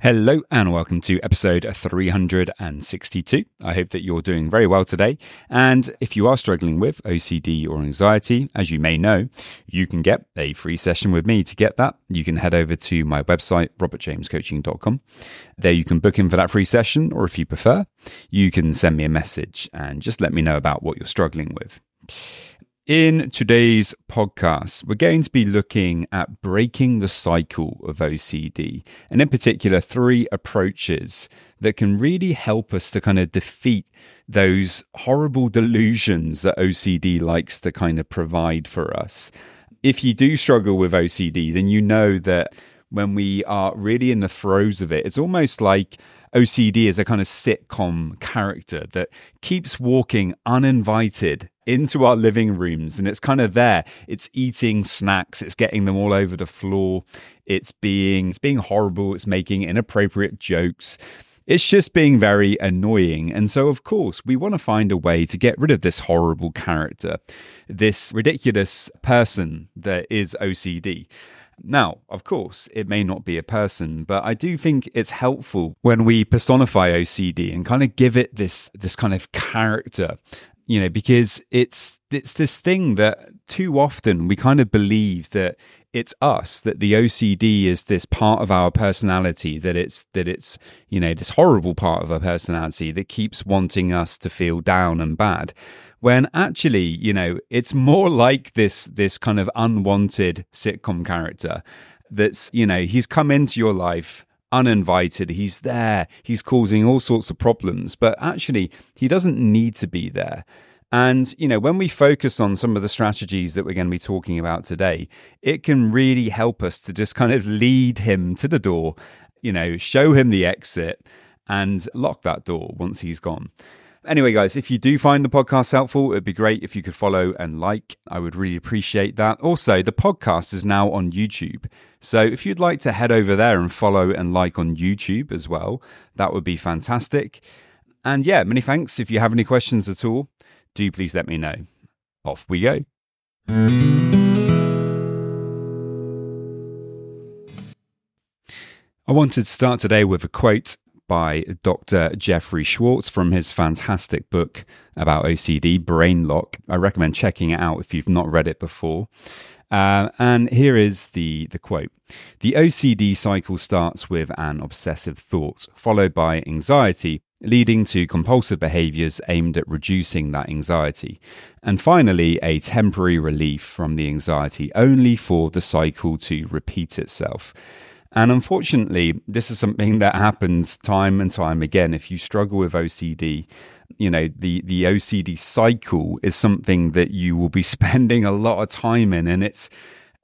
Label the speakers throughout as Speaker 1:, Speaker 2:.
Speaker 1: Hello and welcome to episode 362. I hope that you're doing very well today. And if you are struggling with OCD or anxiety, as you may know, you can get a free session with me. To get that, you can head over to my website, robertjamescoaching.com. There you can book in for that free session, or if you prefer, you can send me a message and just let me know about what you're struggling with. In today's podcast, we're going to be looking at breaking the cycle of OCD, and in particular, three approaches that can really help us to kind of defeat those horrible delusions that OCD likes to kind of provide for us. If you do struggle with OCD, then you know that when we are really in the throes of it, it's almost like OCD is a kind of sitcom character that keeps walking uninvited into our living rooms and it's kind of there it's eating snacks it's getting them all over the floor it's being it's being horrible it's making inappropriate jokes it's just being very annoying. And so, of course, we want to find a way to get rid of this horrible character, this ridiculous person that is OCD. Now, of course, it may not be a person, but I do think it's helpful when we personify OCD and kind of give it this this kind of character you know, because it's it's this thing that too often we kind of believe that it's us that the OCD is this part of our personality that it's that it's you know this horrible part of our personality that keeps wanting us to feel down and bad when actually you know it's more like this this kind of unwanted sitcom character that's you know he's come into your life uninvited. He's there. He's causing all sorts of problems, but actually, he doesn't need to be there. And, you know, when we focus on some of the strategies that we're going to be talking about today, it can really help us to just kind of lead him to the door, you know, show him the exit and lock that door once he's gone. Anyway, guys, if you do find the podcast helpful, it'd be great if you could follow and like. I would really appreciate that. Also, the podcast is now on YouTube. So if you'd like to head over there and follow and like on YouTube as well, that would be fantastic. And yeah, many thanks. If you have any questions at all, do please let me know. Off we go. I wanted to start today with a quote by Dr. Jeffrey Schwartz from his fantastic book about OCD, Brain Lock. I recommend checking it out if you've not read it before. Uh, and here is the, the quote The OCD cycle starts with an obsessive thought, followed by anxiety, leading to compulsive behaviors aimed at reducing that anxiety. And finally, a temporary relief from the anxiety, only for the cycle to repeat itself. And unfortunately, this is something that happens time and time again. If you struggle with OCD, you know, the, the OCD cycle is something that you will be spending a lot of time in. And it's,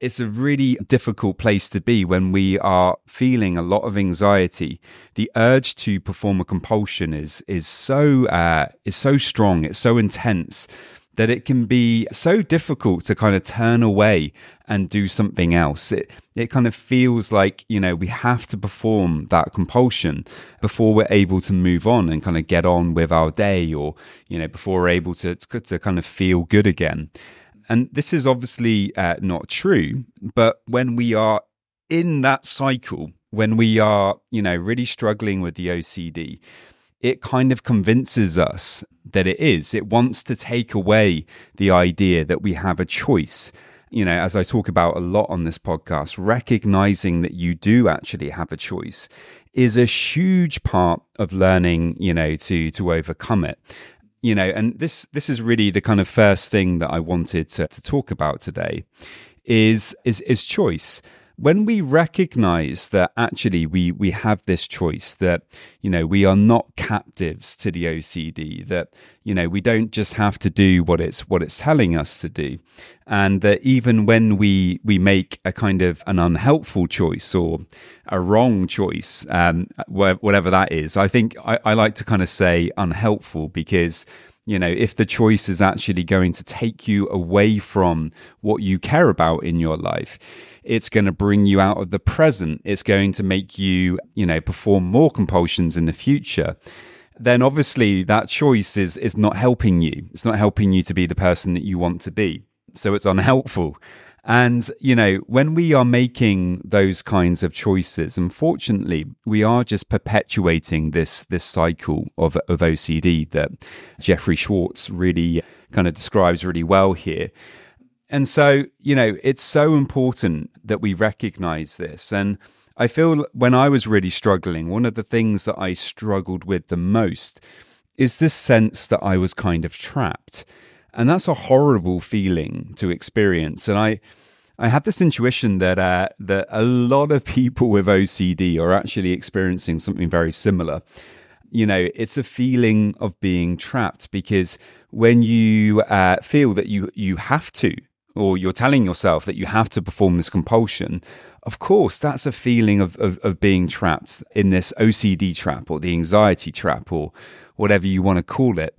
Speaker 1: it's a really difficult place to be when we are feeling a lot of anxiety. The urge to perform a compulsion is is so uh, is so strong. It's so intense that it can be so difficult to kind of turn away and do something else. It it kind of feels like, you know, we have to perform that compulsion before we're able to move on and kind of get on with our day or, you know, before we're able to to, to kind of feel good again. And this is obviously uh, not true, but when we are in that cycle, when we are, you know, really struggling with the OCD, it kind of convinces us that it is. It wants to take away the idea that we have a choice. You know, as I talk about a lot on this podcast, recognizing that you do actually have a choice is a huge part of learning, you know, to to overcome it. You know, and this this is really the kind of first thing that I wanted to, to talk about today is is is choice when we recognize that actually we we have this choice that you know we are not captives to the OCD that you know we don't just have to do what it's what it's telling us to do and that even when we we make a kind of an unhelpful choice or a wrong choice um whatever that is I think I, I like to kind of say unhelpful because you know, if the choice is actually going to take you away from what you care about in your life, it's going to bring you out of the present. It's going to make you, you know, perform more compulsions in the future. Then obviously that choice is, is not helping you. It's not helping you to be the person that you want to be. So it's unhelpful. And, you know, when we are making those kinds of choices, unfortunately, we are just perpetuating this, this cycle of, of OCD that Jeffrey Schwartz really kind of describes really well here. And so, you know, it's so important that we recognize this. And I feel when I was really struggling, one of the things that I struggled with the most is this sense that I was kind of trapped. And that's a horrible feeling to experience. And I, I had this intuition that uh, that a lot of people with OCD are actually experiencing something very similar. You know, it's a feeling of being trapped because when you uh, feel that you you have to, or you're telling yourself that you have to perform this compulsion, of course, that's a feeling of, of, of being trapped in this OCD trap or the anxiety trap or whatever you want to call it.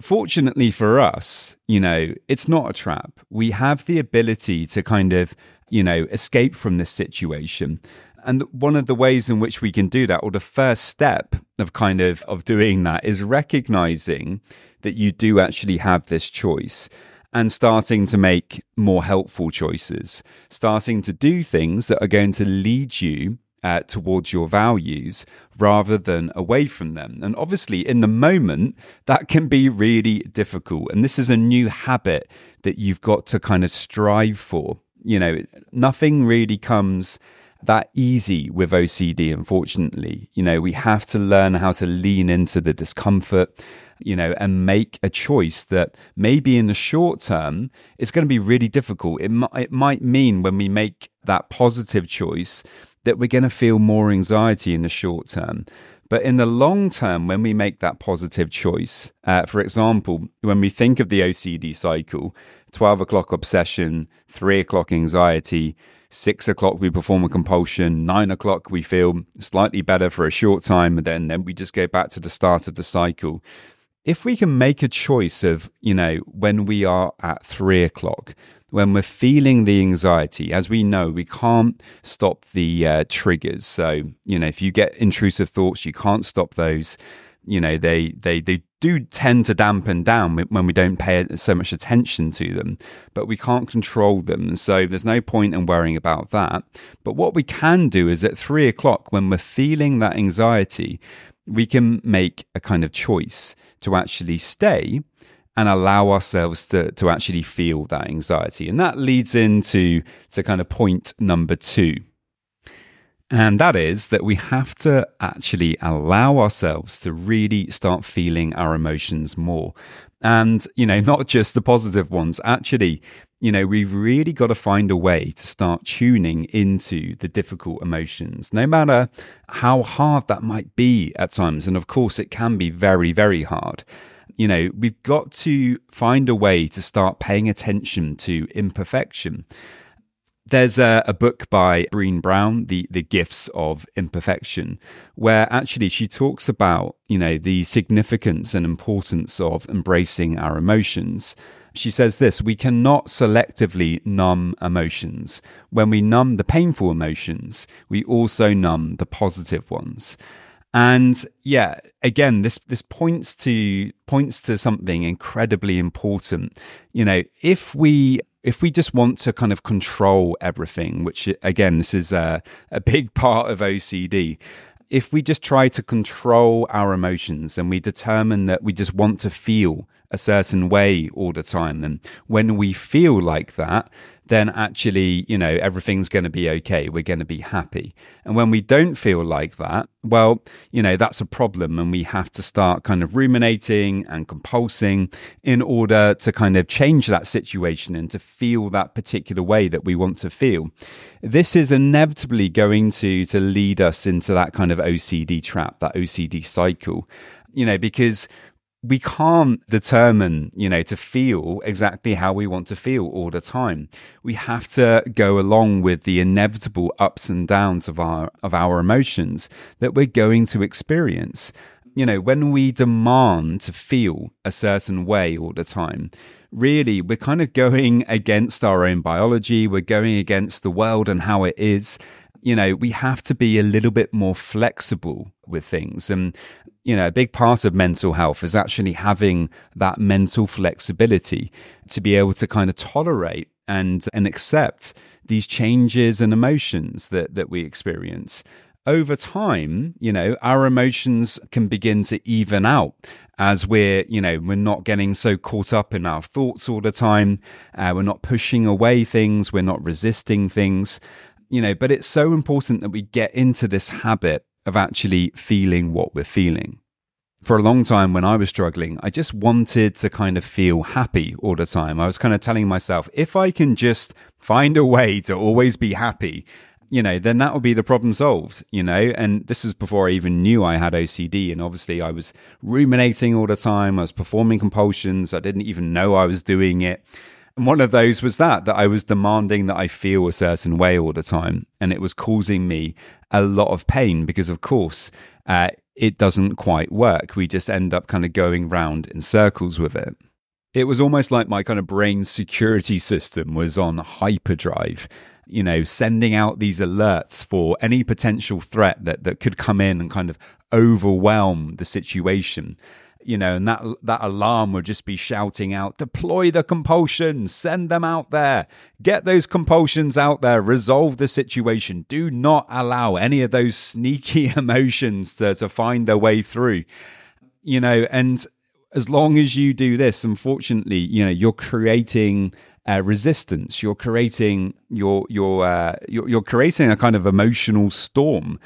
Speaker 1: Fortunately for us, you know, it's not a trap. We have the ability to kind of, you know, escape from this situation. And one of the ways in which we can do that, or the first step of kind of of doing that is recognizing that you do actually have this choice and starting to make more helpful choices, starting to do things that are going to lead you uh, towards your values rather than away from them. And obviously, in the moment, that can be really difficult. And this is a new habit that you've got to kind of strive for. You know, nothing really comes that easy with OCD, unfortunately. You know, we have to learn how to lean into the discomfort, you know, and make a choice that maybe in the short term, it's going to be really difficult. It, it might mean when we make that positive choice that we're going to feel more anxiety in the short term. But in the long term, when we make that positive choice, uh, for example, when we think of the OCD cycle, 12 o'clock obsession, 3 o'clock anxiety, 6 o'clock we perform a compulsion, 9 o'clock we feel slightly better for a short time, and then, then we just go back to the start of the cycle. If we can make a choice of, you know, when we are at 3 o'clock, when we're feeling the anxiety, as we know, we can't stop the uh, triggers. So, you know, if you get intrusive thoughts, you can't stop those. You know, they, they, they do tend to dampen down when we don't pay so much attention to them, but we can't control them. So there's no point in worrying about that. But what we can do is at three o'clock, when we're feeling that anxiety, we can make a kind of choice to actually stay and allow ourselves to, to actually feel that anxiety. And that leads into to kind of point number two. And that is that we have to actually allow ourselves to really start feeling our emotions more. And, you know, not just the positive ones, actually, you know, we've really got to find a way to start tuning into the difficult emotions, no matter how hard that might be at times. And of course, it can be very, very hard you know, we've got to find a way to start paying attention to imperfection. There's a, a, book by Brené Brown, the, the Gifts of Imperfection, where actually she talks about, you know, the significance and importance of embracing our emotions. She says this we cannot selectively numb emotions. When we numb the painful emotions, we also numb the positive ones. And yeah, again, this this points to points to something incredibly important. You know, if we if we just want to kind of control everything, which again, this is a, a big part of OCD. If we just try to control our emotions and we determine that we just want to feel a certain way all the time. And when we feel like that, then actually, you know, everything's going to be okay. We're going to be happy. And when we don't feel like that, well, you know, that's a problem. And we have to start kind of ruminating and compulsing in order to kind of change that situation and to feel that particular way that we want to feel. This is inevitably going to, to lead us into that kind of OCD trap, that OCD cycle, you know, because we can't determine, you know, to feel exactly how we want to feel all the time. We have to go along with the inevitable ups and downs of our of our emotions that we're going to experience. You know, when we demand to feel a certain way all the time, really we're kind of going against our own biology, we're going against the world and how it is you know, we have to be a little bit more flexible with things. And, you know, a big part of mental health is actually having that mental flexibility to be able to kind of tolerate and, and accept these changes and emotions that, that we experience. Over time, you know, our emotions can begin to even out as we're, you know, we're not getting so caught up in our thoughts all the time. Uh, we're not pushing away things. We're not resisting things you know, but it's so important that we get into this habit of actually feeling what we're feeling. For a long time, when I was struggling, I just wanted to kind of feel happy all the time. I was kind of telling myself, if I can just find a way to always be happy, you know, then that would be the problem solved, you know? And this is before I even knew I had OCD. And obviously, I was ruminating all the time. I was performing compulsions. I didn't even know I was doing it. And one of those was that, that I was demanding that I feel a certain way all the time. And it was causing me a lot of pain because, of course, uh, it doesn't quite work. We just end up kind of going round in circles with it. It was almost like my kind of brain security system was on hyperdrive, you know, sending out these alerts for any potential threat that, that could come in and kind of overwhelm the situation you know, and that that alarm would just be shouting out, "Deploy the compulsions, send them out there, get those compulsions out there, resolve the situation. Do not allow any of those sneaky emotions to to find their way through." You know, and as long as you do this, unfortunately, you know, you're creating uh, resistance. You're creating your your uh, you're, you're creating a kind of emotional storm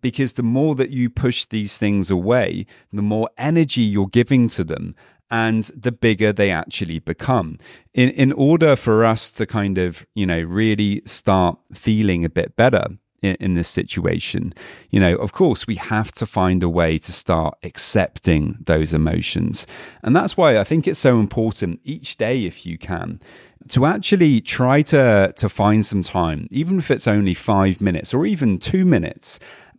Speaker 1: because the more that you push these things away, the more energy you're giving to them and the bigger they actually become. In in order for us to kind of, you know, really start feeling a bit better in, in, this situation, you know, of course we have to find a way to start accepting those emotions. And that's why I think it's so important each day if you can to actually try to to find some time, even if it's only 5 minutes or even 2 minutes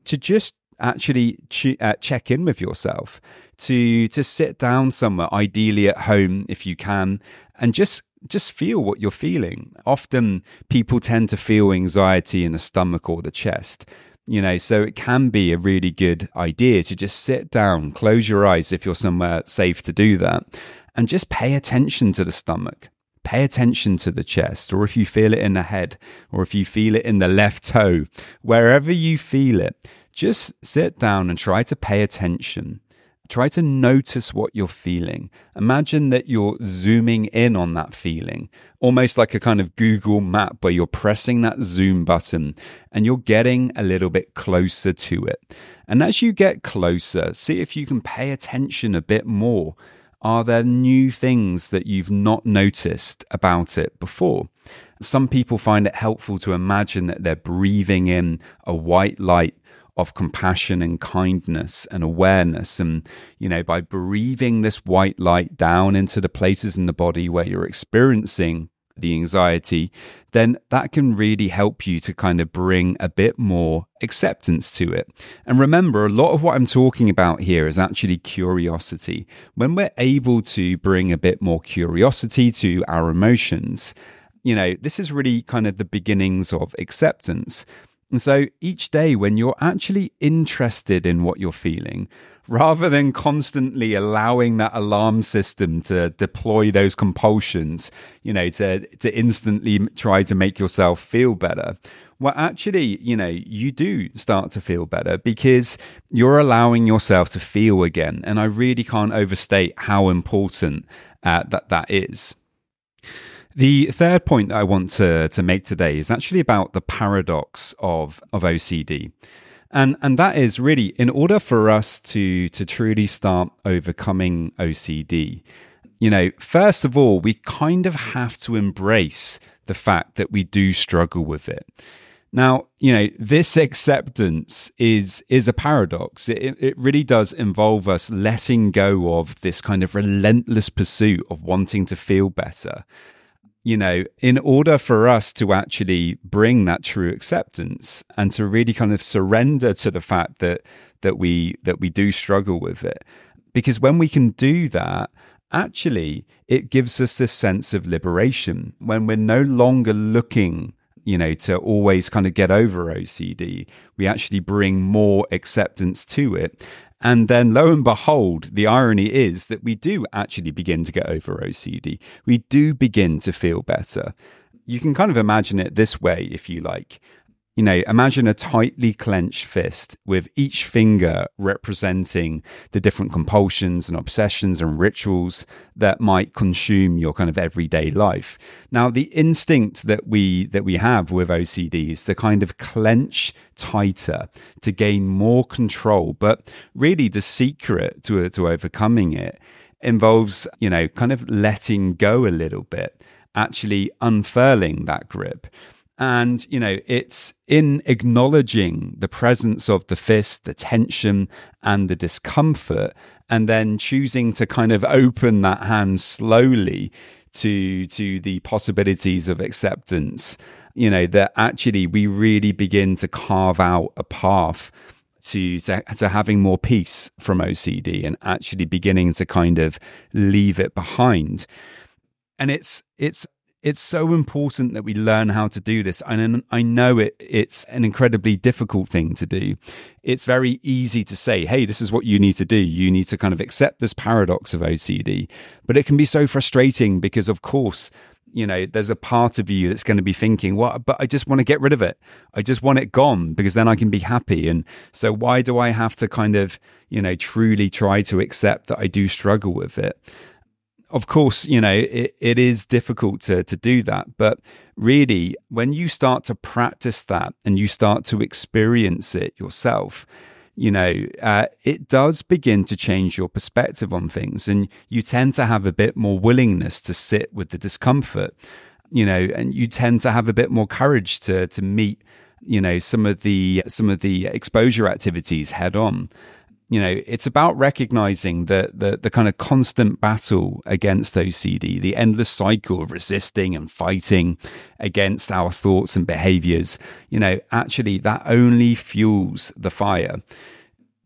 Speaker 1: to just actually ch- uh, check in with yourself, to to sit down somewhere, ideally at home if you can, and just just feel what you're feeling. Often people tend to feel anxiety in the stomach or the chest. You know, so it can be a really good idea to just sit down, close your eyes if you're somewhere safe to do that, and just pay attention to the stomach pay attention to the chest, or if you feel it in the head, or if you feel it in the left toe, wherever you feel it, just sit down and try to pay attention. Try to notice what you're feeling. Imagine that you're zooming in on that feeling, almost like a kind of Google map where you're pressing that zoom button and you're getting a little bit closer to it. And as you get closer, see if you can pay attention a bit more. Are there new things that you've not noticed about it before? Some people find it helpful to imagine that they're breathing in a white light of compassion and kindness and awareness. And, you know, by breathing this white light down into the places in the body where you're experiencing the anxiety, then that can really help you to kind of bring a bit more acceptance to it. And remember, a lot of what I'm talking about here is actually curiosity. When we're able to bring a bit more curiosity to our emotions, you know, this is really kind of the beginnings of acceptance. And so each day, when you're actually interested in what you're feeling, rather than constantly allowing that alarm system to deploy those compulsions, you know, to, to instantly try to make yourself feel better, well, actually, you know, you do start to feel better because you're allowing yourself to feel again. And I really can't overstate how important uh, that that is. The third point that I want to, to make today is actually about the paradox of, of OCD. And, and that is really in order for us to, to truly start overcoming OCD, you know, first of all, we kind of have to embrace the fact that we do struggle with it. Now, you know, this acceptance is is a paradox. It, it really does involve us letting go of this kind of relentless pursuit of wanting to feel better. You know, in order for us to actually bring that true acceptance and to really kind of surrender to the fact that that we that we do struggle with it. Because when we can do that, actually it gives us this sense of liberation when we're no longer looking you know, to always kind of get over OCD. We actually bring more acceptance to it. And then lo and behold, the irony is that we do actually begin to get over OCD. We do begin to feel better. You can kind of imagine it this way, if you like you know, imagine a tightly clenched fist with each finger representing the different compulsions and obsessions and rituals that might consume your kind of everyday life. Now, the instinct that we that we have with OCD is to kind of clench tighter to gain more control, but really the secret to to overcoming it involves, you know, kind of letting go a little bit, actually unfurling that grip. And, you know, it's in acknowledging the presence of the fist, the tension, and the discomfort, and then choosing to kind of open that hand slowly to to the possibilities of acceptance you know that actually we really begin to carve out a path to, to, having more peace from OCD and actually beginning to kind of leave it behind. And it's it's it's so important that we learn how to do this. And I know it, it's an incredibly difficult thing to do. It's very easy to say, hey, this is what you need to do. You need to kind of accept this paradox of OCD. But it can be so frustrating because, of course, you know, there's a part of you that's going to be thinking, well, but I just want to get rid of it. I just want it gone because then I can be happy. And so why do I have to kind of, you know, truly try to accept that I do struggle with it? Of course, you know, it, it is difficult to, to do that. But really, when you start to practice that and you start to experience it yourself, you know, uh, it does begin to change your perspective on things. And you tend to have a bit more willingness to sit with the discomfort, you know, and you tend to have a bit more courage to, to meet, you know, some of the, some of the exposure activities head on you know, it's about recognizing the, the, the kind of constant battle against OCD, the endless cycle of resisting and fighting against our thoughts and behaviors. You know, actually, that only fuels the fire.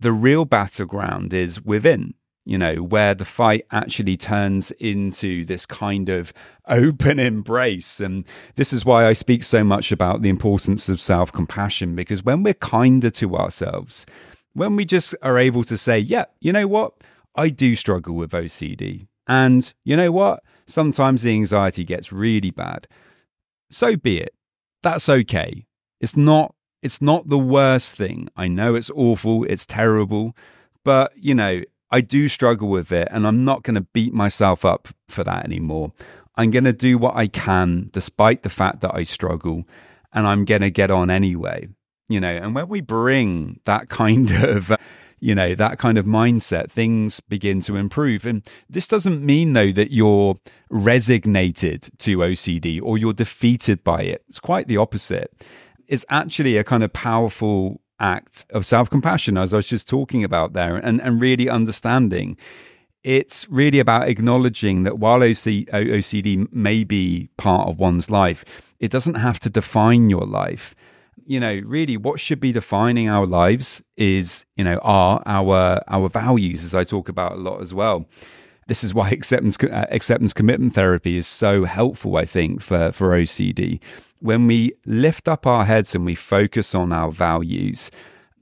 Speaker 1: The real battleground is within, you know, where the fight actually turns into this kind of open embrace. And this is why I speak so much about the importance of self compassion, because when we're kinder to ourselves, when we just are able to say, yeah, you know what? I do struggle with OCD. And you know what? Sometimes the anxiety gets really bad. So be it. That's okay. It's not it's not the worst thing. I know it's awful, it's terrible, but you know, I do struggle with it and I'm not going to beat myself up for that anymore. I'm going to do what I can despite the fact that I struggle and I'm going to get on anyway you know and when we bring that kind of uh, you know that kind of mindset things begin to improve. And this doesn't mean though that you're resignated to ocd or you're defeated by it. It's quite the opposite. It's actually a kind of powerful act of self-compassion as i was just talking about there and, and really understanding. It's really about acknowledging that while OCD may be part of one's life, it doesn't have to define your life you know, really what should be defining our lives is, you know, are our our values, as I talk about a lot as well. This is why acceptance uh, acceptance commitment therapy is so helpful, I think, for for OCD. When we lift up our heads and we focus on our values,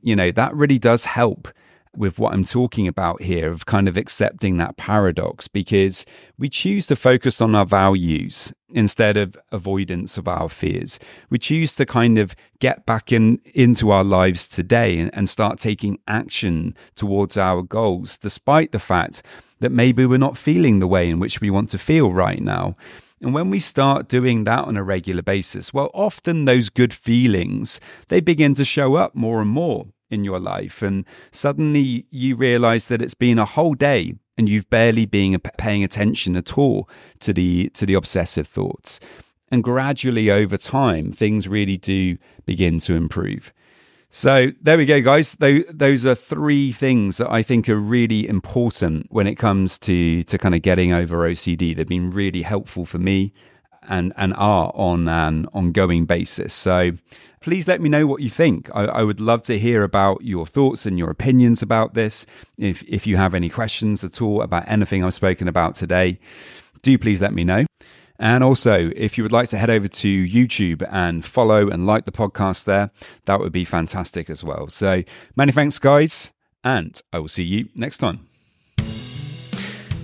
Speaker 1: you know, that really does help. With what I'm talking about here of kind of accepting that paradox because we choose to focus on our values instead of avoidance of our fears. We choose to kind of get back in into our lives today and, and start taking action towards our goals, despite the fact that maybe we're not feeling the way in which we want to feel right now. And when we start doing that on a regular basis, well, often those good feelings, they begin to show up more and more in your life. And suddenly you realize that it's been a whole day and you've barely been paying attention at all to the, to the obsessive thoughts. And gradually over time, things really do begin to improve. So there we go, guys. Those are three things that I think are really important when it comes to to kind of getting over OCD. They've been really helpful for me and and are on an ongoing basis. So please let me know what you think. I, I, would love to hear about your thoughts and your opinions about this. If if you have any questions at all about anything I've spoken about today, do please let me know. And also, if you would like to head over to YouTube and follow and like the podcast there, that would be fantastic as well. So many thanks, guys, and I will see you next time.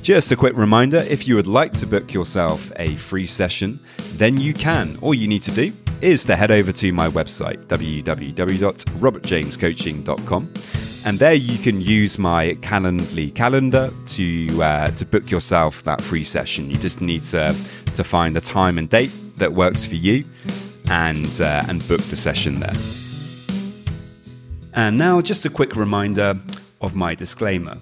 Speaker 1: Just a quick reminder if you would like to book yourself a free session, then you can. All you need to do is to head over to my website, www.robertjamescoaching.com. And there you can use my Calendly calendar to uh, to book yourself that free session. You just need to to find a time and date that works for you, and uh, and book the session there. And now, just a quick reminder of my disclaimer.